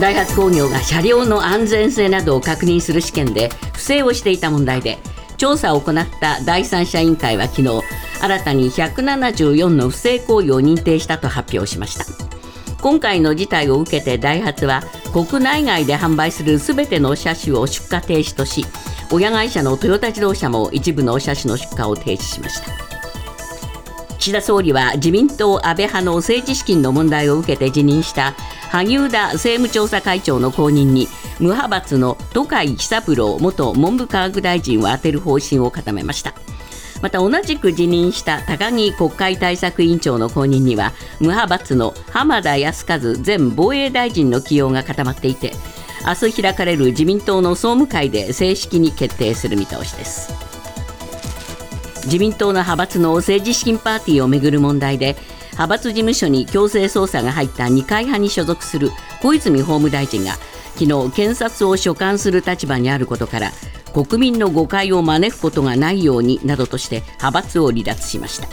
ダイハツ工業が車両の安全性などを確認する試験で不正をしていた問題で調査を行った第三者委員会は昨日新たに174の不正行為を認定したと発表しました。今回の事態を受けてダイハツは国内外で販売するすべての車種を出荷停止とし親会社のトヨタ自動車も一部の車種の出荷を停止しました。岸田総理は自民党安倍派の政治資金の問題を受けて辞任した萩生田政務調査会長の後任に無派閥の都海久三郎元文部科学大臣を充てる方針を固めました。また同じく辞任した高木国会対策委員長の後任には無派閥の浜田靖一前防衛大臣の起用が固まっていて明日開かれる自民党の総務会で正式に決定する見通しです。自民党の派閥の政治資金パーティーをめぐる問題で派閥事務所に強制捜査が入った二階派に所属する小泉法務大臣が昨日検察を所管する立場にあることから国民の誤解を招くことがないようになどとして派閥を離脱しました。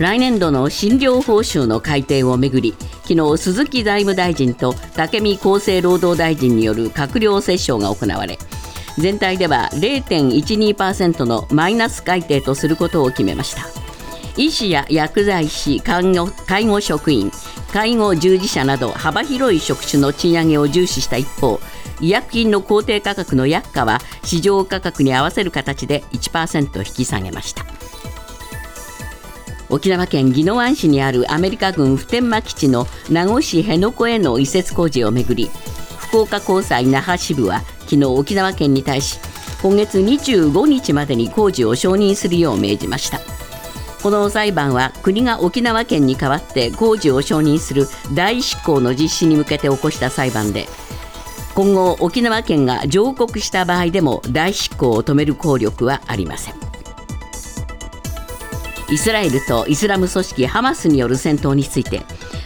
来年度の診療報酬の改定をめぐり昨日鈴木財務大臣と武見厚生労働大臣による閣僚折衝が行われ全体では0.12%のマイナス改定とすることを決めました。医師や薬剤師介護介護職員介護従事者など幅広い職種の賃上げを重視した一方医薬品の公定価格の薬価は市場価格に合わせる形で1%引き下げました。沖縄県宜野湾市にあるアメリカ軍普天間基地の名護市辺野古への移設工事をめぐり福岡高裁那覇支部は昨日沖縄県に対し今月25日までに工事を承認するよう命じました。この裁判は国が沖縄県に代わって工事を承認する大執行の実施に向けて起こした裁判で今後沖縄県が上告した場合でも大執行を止める効力はありません。イスラエルとイスラム組織ハマスによる戦闘について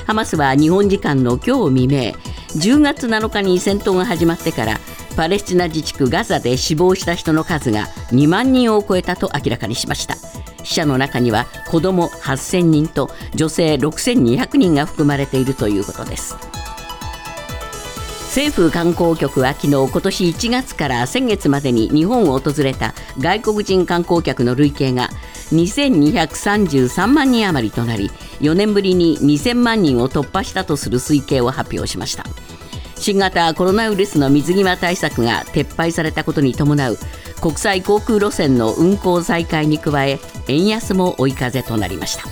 ハマスは日本時間の今日未明10月7日に戦闘が始まってからパレスチナ自治区ガザで死亡した人の数が2万人を超えたと明らかにしました。死者の中には子ども8000人と女性6200人が含まれているということです。政府観光局は昨日今年1月から先月までに日本を訪れた外国人観光客の累計が2233万人余りとなり4年ぶりに2000万人を突破したとする推計を発表しました。新型コロナウイルスの水際対策が撤廃されたことに伴う国際航空路線の運航再開に加え円安も追い風となりました。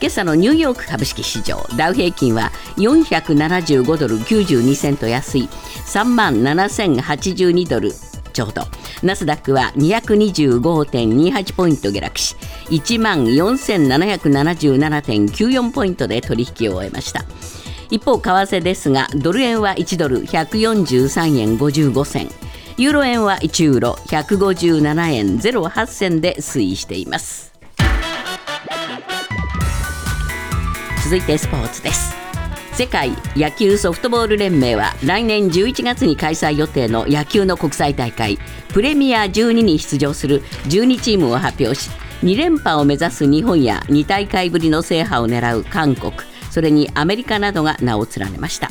今朝のニューヨーク株式市場ダウ平均は475ドル92セント安い3万7082ドルちょうど。ナスダックは225.28ポイント下落し1万4777.94ポイントで取引を終えました。一方為替ですがドル円は1ドル143円55銭。ユーロ円は1ユーロ157円08銭で推移しています。続いてスポーツです。世界野球ソフトボール連盟は来年11月に開催予定の野球の国際大会プレミア12に出場する12チームを発表し2連覇を目指す日本や2大会ぶりの制覇を狙う韓国それにアメリカなどが名を連ねました。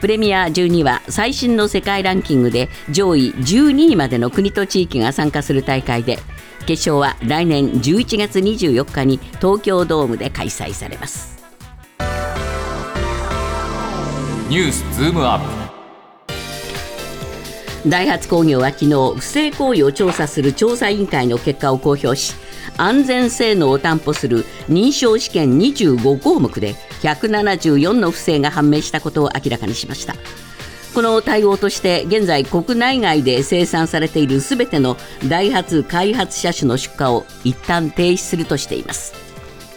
プレミア12は最新の世界ランキングで上位12位までの国と地域が参加する大会で決勝は来年11月24日に東京ドームで開催されます。ニュースズームアップ。ダイハツ工業は昨日不正行為を調査する調査委員会の結果を公表し安全性能を担保する認証試験25項目で174の不正が判明したことを明らかにしました。この対応として現在国内外で生産されているすべてのダイハツ開発車種の出荷を一旦停止するとしています。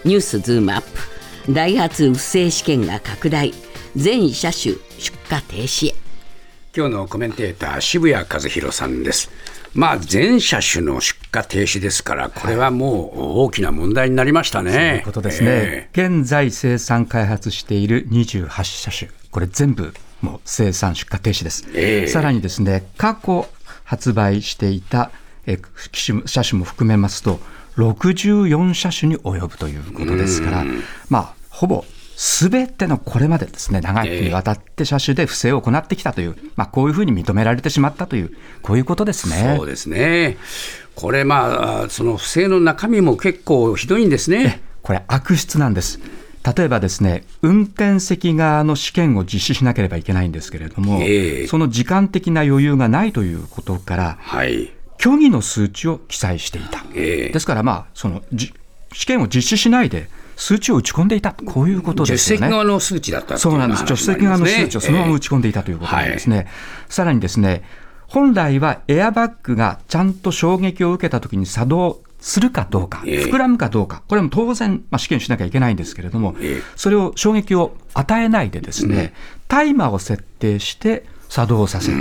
ニュースズームアップ。ダイハツ不正試験が拡大。全車種出荷停止へ。今日のコメンテーター渋谷和弘さんです。まあ全車種の出荷停止ですからこれはもう大きな問題になりましたね、そういうことですね、えー、現在生産開発している28車種。これ全部もう生産出荷停止です、えー、さらにですね過去発売していた車種も含めますと64車種に及ぶということですからまあほぼすべてのこれまでですね、長きにわたって車種で不正を行ってきたという、まあ、こういうふうに認められてしまったという、こういうことですね。そうですね。これ、まあ、その不正の中身も結構ひどいんですね。これ、悪質なんです。例えばですね、運転席側の試験を実施しなければいけないんですけれども、えー、その時間的な余裕がないということから、はい、虚偽の数値を記載していた。えー、ですから、まあ、その試験を実施しないで、数値を打ち込んでいた、こういうことですよね。助手席側の数値だったそうなんです、助手席側の数値をそのまま打ち込んでいたということなんですね。えーはい、さらにですね、本来はエアバッグがちゃんと衝撃を受けたときに作動するかどうか、膨らむかどうか、これも当然、まあ、試験しなきゃいけないんですけれども、それを衝撃を与えないでですね、タイマーを設定して作動させて、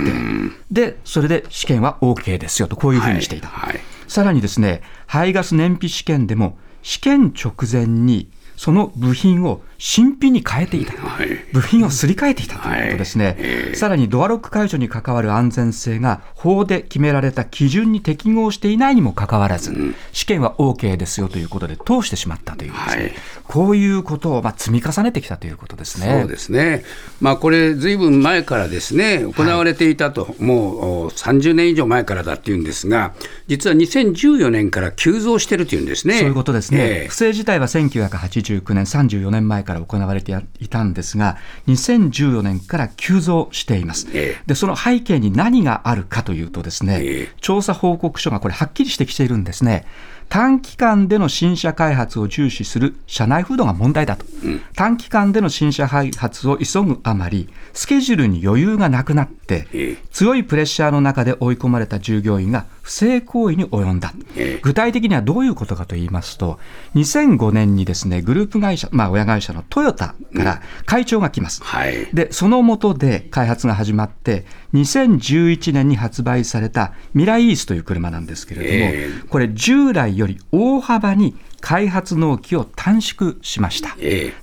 で、それで試験は OK ですよと、こういうふうにしていた。はい。はい、さらにですね、排ガス燃費試験でも、試験直前にその部品を新品に変えていた、はい、部品をすり替えていたということですね、はい。えー、さらにドアロック解除に関わる安全性が法で決められた基準に適合していないにもかかわらず、うん、試験は OK ですよということで通してしまったというね、はい、こういうことをまあ積み重ねてきたということですね。そうですね、まあ、これ、ずいぶん前からですね行われていたと、もう30年以上前からだっていうんですが、実は2014年から急増してるというんですね。そういうことですね、えー、不正自体は1989年、34年前から行われていたんですが、2014年から急増しています。で、その背景に何があるかというとですね、調査報告書がこれはっきりしてきているんですね。短期間での新車開発を重視する社内風土が問題だと、うん、短期間での新車開発を急ぐあまり、スケジュールに余裕がなくなって、強いプレッシャーの中で追い込まれた従業員が不正行為に及んだ、具体的にはどういうことかと言いますと、2005年にですねグループ会社、まあ、親会社のトヨタから会長が来ます、うんはい、でその下で開発が始まって、2011年に発売されたミライースという車なんですけれども、これ、従来より大幅に開発納期を短縮しました、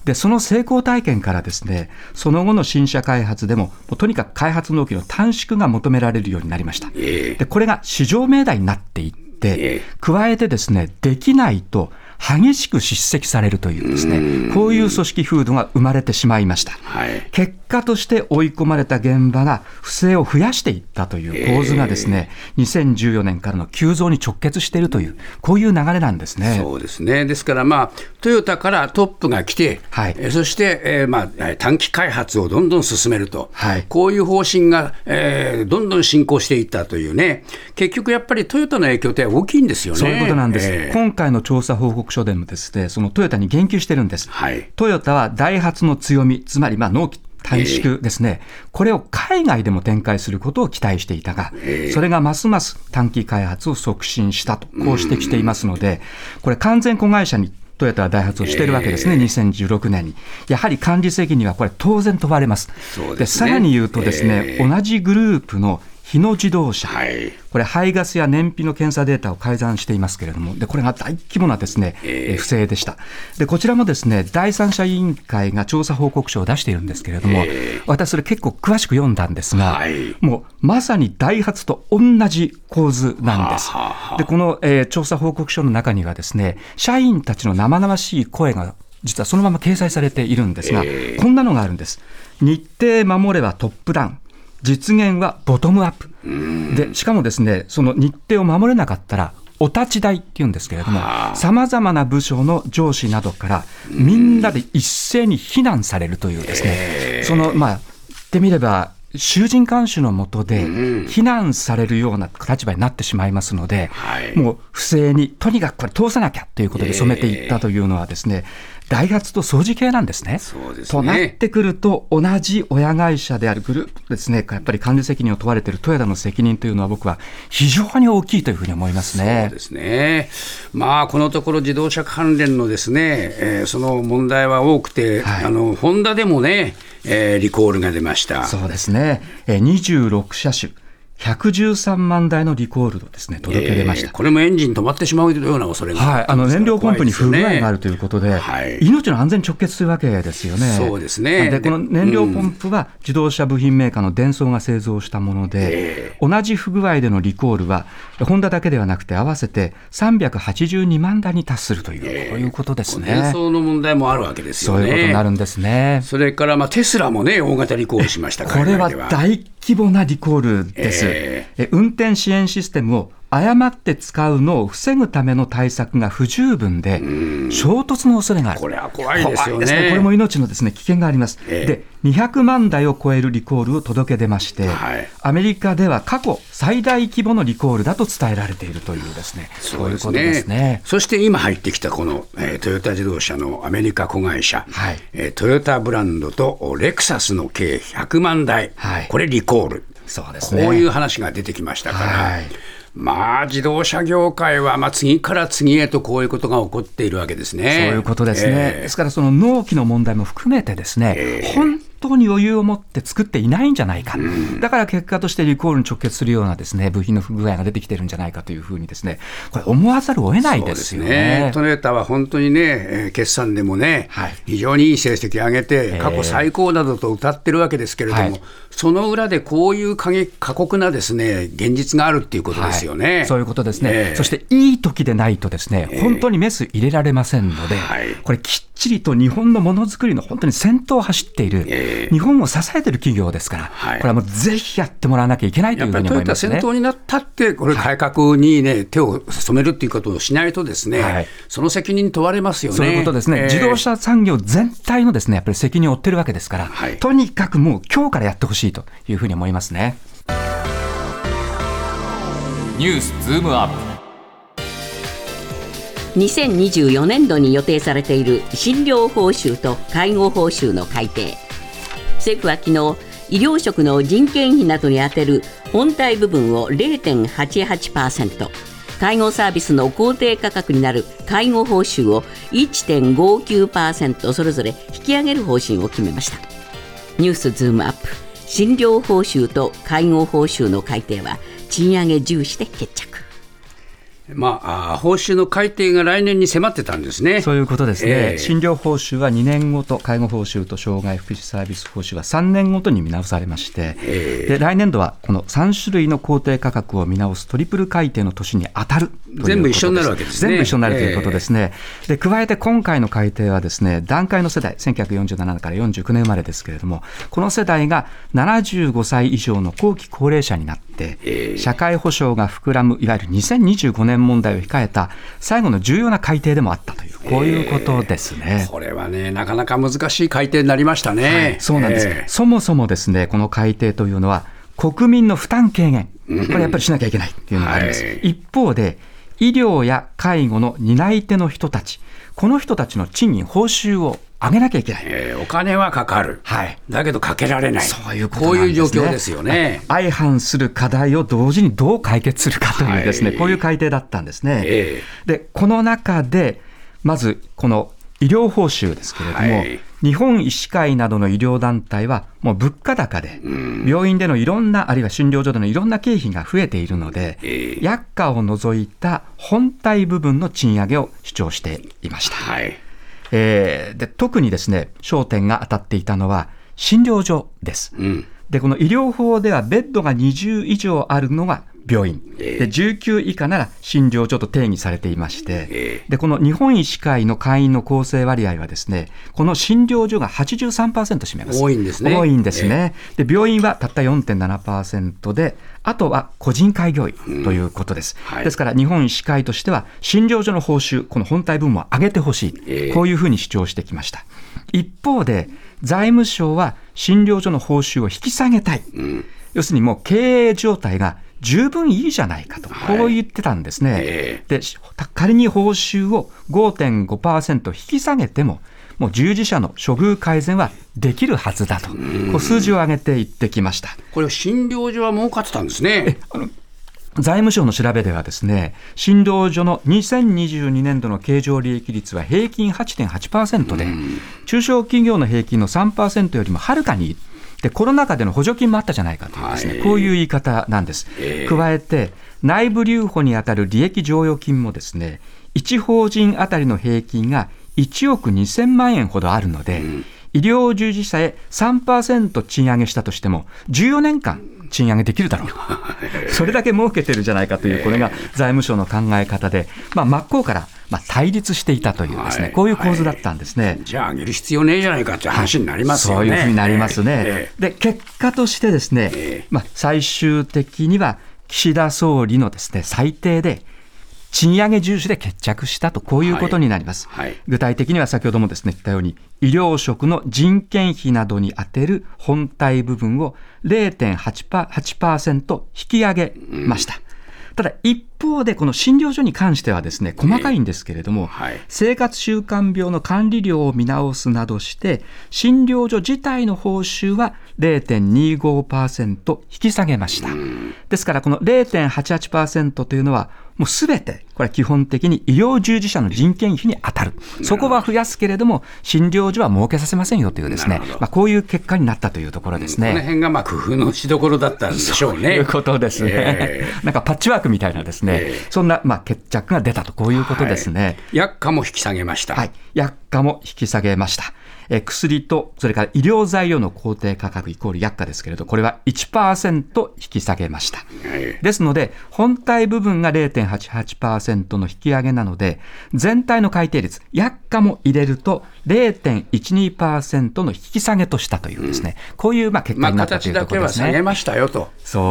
でその成功体験からですねその後の新車開発でもとにかく開発納期の短縮が求められるようになりました、でこれが市場命題になっていって、加えてですねできないと激しく叱責されるというですね、こういう組織風土が生まれてしまいました。はい、結果として追い込まれた現場が不正を増やしていったという構図がですね、えー、2014年からの急増に直結しているという、こういう流れなんですね。そうですね。ですから、まあ、トヨタからトップが来て、はい、そして、えー、まあ、短期開発をどんどん進めると、はい、こういう方針が、えー、どんどん進行していったというね、結局やっぱりトヨタの影響って大きいんですよね。そういうことなんです。えー、今回の調査報告書でもですね、そのトヨタに言及してるんです。はい、トヨタはダイハツの強み、つまりまあ納期短縮ですね、えー、これを海外でも展開することを期待していたが、えー、それがますます短期開発を促進したと、こう指摘していますので、これ、完全子会社にトヨタはダイハツをしているわけですね、えー、2016年に。やはり管理責任はこれ、当然問われます。で、ね、さらに言うとですね、同じグループの日野自動車、はい、これ、排ガスや燃費の検査データを改ざんしていますけれども、でこれが大規模なですね、えー、不正でした。で、こちらもですね、第三者委員会が調査報告書を出しているんですけれども、えー、私、それ結構詳しく読んだんですが、はい、もうまさにダイハツと同じ構図なんです。で、この、えー、調査報告書の中にはですね、社員たちの生々しい声が実はそのまま掲載されているんですが、えー、こんなのがあるんです。日程守ればトップダウン。実現はボトムアップ。で、しかもですね、その日程を守れなかったら、お立ち台っていうんですけれども、さまざまな部署の上司などから、みんなで一斉に非難されるというですね、その、まあ、言ってみれば、囚人監視のもとで非難されるような立場になってしまいますので、もう不正にとにかくこれ通さなきゃということで染めていったというのはですね、大発と掃除系なんですね。そうですねとなってくると、同じ親会社であるグループですね、やっぱり管理責任を問われているトヨタの責任というのは、僕は非常に大きいというふうに思いますね。そうですね。まあ、このところ自動車関連のですね、えー、その問題は多くて、はい、あの、ホンダでもね、えー、リコールが出ました。そうですね。えー、26車種。113万台のリコールをですね届け出ました、えー、これもエンジン止まってしまうような恐れが、はい、あの燃料ポンプに不具合があるということで、ねはい、命の安全に直結するわけですよね。そうですね。でこの燃料ポンプは自動車部品メーカーのデンソーが製造したもので、えー、同じ不具合でのリコールは、ホンダだけではなくて、合わせて382万台に達するという、えー、こういうことですね。デンソーの問題もあるわけですよね。そういうことになるんですね。それから、まあ、テスラもね、大型リコールしました。これは大規模なリコールです。えー、運転支援システムを誤って使うのを防ぐための対策が不十分で、衝突の恐れがある。これは怖いですよね。ねこれも命のですね危険があります。えー、で、200万台を超えるリコールを届け出まして、はい、アメリカでは過去最大規模のリコールだと伝えられているというですね、そういうことですね。そして今入ってきたこの、えー、トヨタ自動車のアメリカ子会社、はい、えー、トヨタブランドとレクサスの計100万台、はい、これリコール。そうですね。こういう話が出てきましたから。はいまあ、自動車業界は、まあ、次から次へとこういうことが起こっているわけですね。そういうことですね。えー、ですから、その納期の問題も含めてですね、えー、本当に余裕を持って作っていないんじゃないか、だから結果としてリコールに直結するようなですね部品の不具合が出てきてるんじゃないかというふうにですねこれ思わざるを得ないですよね。ねトヨタは本当にね決算でもね、はい、非常にいい成績上げて過去最高などと歌ってるわけですけれども、えーはい、その裏でこういう過酷なですね現実があるっていうことですよね。はい、そういうことですね、えー、そしていい時でないとですね本当にメス入れられませんので、これきっちりと日本のものづくりの本当に先頭を走っている、えー、日本を支えてる企業ですから、はい、これはもうぜひやってもらわなきゃいけないというふうに思います、ね、先頭になったって、これ、改革にね、手を染めるっていうことをしないと、ですね、はい、その責任問われますよね。そういうことですね、えー、自動車産業全体のですねやっぱり責任を負ってるわけですから、はい、とにかくもう今日からやってほしいというふうに思いますね。ニュースズームアップ。2024年度に予定されている診療報酬と介護報酬の改定政府は昨日医療職の人件費などに充てる本体部分を0.88%介護サービスの公定価格になる介護報酬を1.59%それぞれ引き上げる方針を決めました。ニュースズームアップ。診療報酬と介護報酬の改定は賃上げ重視で決着。まあ、報酬の改定が来年に迫ってたんですね。そういうことですね、えー、診療報酬は2年ごと、介護報酬と障害福祉サービス報酬は3年ごとに見直されまして、えー、で来年度はこの3種類の公定価格を見直すトリプル改定の年に当たる全部一緒になるわけですね。全部一緒になるということですね。えー、で加えて今回の改定はですね、段階の世代、1947から49年生まれですけれども、この世代が75歳以上の後期高齢者になって、えー、社会保障が膨らむ、いわゆる2025年問題を控えた最後の重要な改定でもあったという、こういうことですね。えー、これはね、なかなか難しい改定になりましたね。はい、そうなんです、そもそもですね、この改定というのは、国民の負担軽減、これやっぱりしなきゃいけないというのがあります。はい、一方で医療や介護の担い手の人たち、この人たちの賃金、報酬を上げなきゃいけない、えー、お金はかかる、はい、だけどかけられない、そういうこ、ね、こういう状況ですよね、相反する課題を同時にどう解決するかというですね、はい、こういう改定だったんですね。えー、でこの中でまずこの医療報酬ですけれども、はい、日本医師会などの医療団体は、もう物価高で、病院でのいろんな、あるいは診療所でのいろんな経費が増えているので、薬価を除いた本体部分の賃上げを主張していました。はい、えー、で特にですね、焦点が当たっていたのは、診療所です。うん、で、この医療法ではベッドが20以上あるのが病院、で19以下なら診療所と定義されていまして、でこの日本医師会の会員の構成割合はですねこの診療所が83%占めます。多いんですね。多いんですね、で病院はたった4.7%であとは個人開業医ということです、うん。はい、ですから日本医師会としては診療所の報酬この本体分も上げてほしい、こういうふうに主張してきました。一方で財務省は診療所の報酬を引き下げたい、うん、要するにもう経営状態が十分いいじゃないかと、こう言ってたんですね。はいえ。ー、で仮に報酬を5.5%引き下げても、もう従事者の処遇改善はできるはずだと、こう数字を上げて言ってきました。これ、診療所は儲かってたんですね。あの財務省の調べではですね、診療所の2022年度の経常利益率は平均8.8%で、中小企業の平均の3%よりもはるかにでコロナ禍での補助金もあったじゃないかというですね、はい、こういう言い方なんです。えー、加えて内部留保にあたる利益剰余金もですね1法人当たりの平均が1億2000万円ほどあるので、うん、医療従事者へ3%賃上げしたとしても14年間賃上げできるだろう。それだけ儲けてるじゃないかという、これが財務省の考え方で、まあ、真っ向からまあ、対立していたというですね、はい、こういう構図だったんですね、はい、じゃあ、上げる必要ねえじゃないかという話になりますよね、はい、そういうふうになりますね。えー、で結果としてですね、えー、まあ、最終的には岸田総理のですね最低で賃上げ重視で決着したと、こういうことになります。具体的には先ほどもですね言ったように、医療職の人件費などに充てる本体部分を0.8%引き上げました。うんただ一方で、この診療所に関してはですね、細かいんですけれども、生活習慣病の管理料を見直すなどして、診療所自体の報酬は0.25%引き下げました。ですから、この0.88%というのは、もうすべて、これは基本的に医療従事者の人件費に当たる。そこは増やすけれども、診療所は設けさせませんよというですね、まあ、こういう結果になったというところですね。この辺がまあ工夫のしどころだったんでしょうね。そういうことですね。えー、なんかパッチワークみたいなですね、えー、そんなまあ決着が出たと、こういうことですね。はい、薬価も引き下げました。はい。薬価も引き下げました。え薬と、それから医療材料の工程価格イコール薬価ですけれど、これは1%引き下げました。ですので、本体部分が0.88%の引き上げなので、全体の改定率、薬価も入れると0.12%の引き下げとしたというですね、うん、こういうまあ結果になったというところですね。まあ、形だけは下げましたよと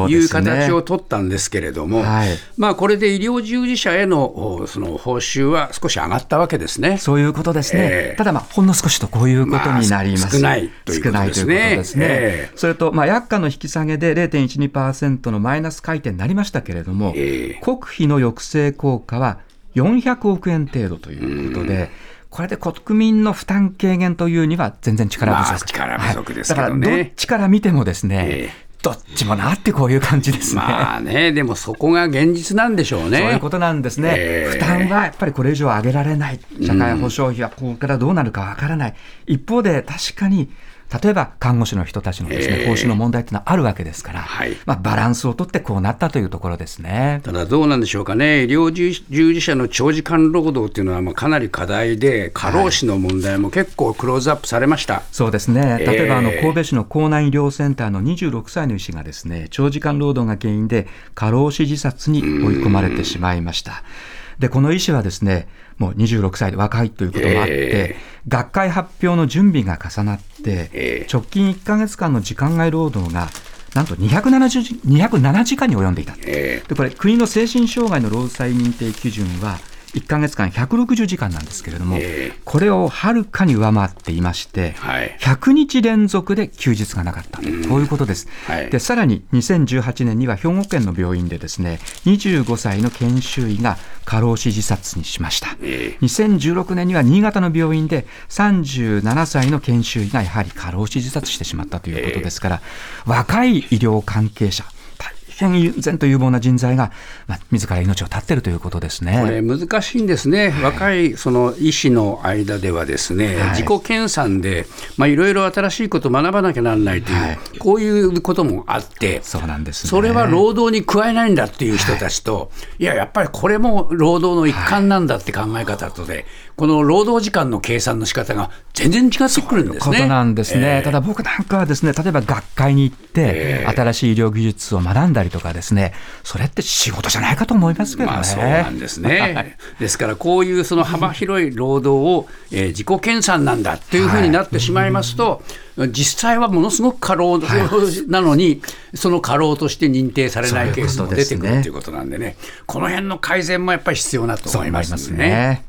いう形を取ったんですけれども、はい、まあこれで医療従事者へのその報酬は少し上がったわけですね。そういうことですね。えー、ただまあほんの少しとこういうことになります。まあ、少ないということですね。すねえー、それとまあ薬価の引き下げで0.12%のマイナス回転になりましたけれども、えー、国費の抑制効果は400億円程度ということで。これで国民の負担軽減というには全然力不足、まあ、力不足ですけどね、はい、だからどっちから見てもですね、えー、どっちもなってこういう感じですね。まあね、でもそこが現実なんでしょうね。そういうことなんですね。えー、負担はやっぱりこれ以上上げられない。社会保障費はここからどうなるかわからない。一方で確かに例えば看護師の人たちのですね、報酬の問題というのはあるわけですから、はい、まあ、バランスをとってこうなったというところですね。ただ、どうなんでしょうかね、医療従事者の長時間労働というのはまあかなり課題で、過労死の問題も結構クローズアップされました、はい、そうですね、例えばあの神戸市の江南医療センターの26歳の医師がですね、長時間労働が原因で過労死自殺に追い込まれてしまいました。で、この医師はですね、もう26歳で若いということもあって、えー、学会発表の準備が重なって、えー、直近1か月間の時間外労働がなんと270 207時間に及んでいた、えー、でこれ国の精神障害の労災認定基準は1か月間160時間なんですけれども、えー、これをはるかに上回っていまして、はい、100日連続で休日がなかった。と、こういうことです。はい、でさらに2018年には兵庫県の病院でですね25歳の研修医が過労死自殺にしました、えー、2016年には新潟の病院で37歳の研修医がやはり過労死自殺してしまったということですから、えー、若い医療関係者変然と有望な人材が、まあ、自ら命を絶っているということですね。これ、難しいんですね、はい、若いその医師の間では、ですね、はい、自己研鑽で、まあ、いろいろ新しいことを学ばなきゃならないという、はい、こういうこともあって、そうなんです、ね、それは労働に加えないんだっていう人たちと、い、や、やっぱりこれも労働の一環なんだって考え方とで、この労働時間の計算の仕方が全然違ってくるんですね。ことなんですね、えー、ただ僕なんかはですね、例えば学会に行って、新しい医療技術を学んだりとかですね、それって仕事じゃないかと思いますけどね。まあ、そうなんですね。ですから、こういうその幅広い労働を、えー、自己研鑽なんだというふうになってしまいますと、はい、実際はものすごく過労なのに、その過労として認定されないケースも出てくるということなんでね、この辺の改善もやっぱり必要なと思いますね。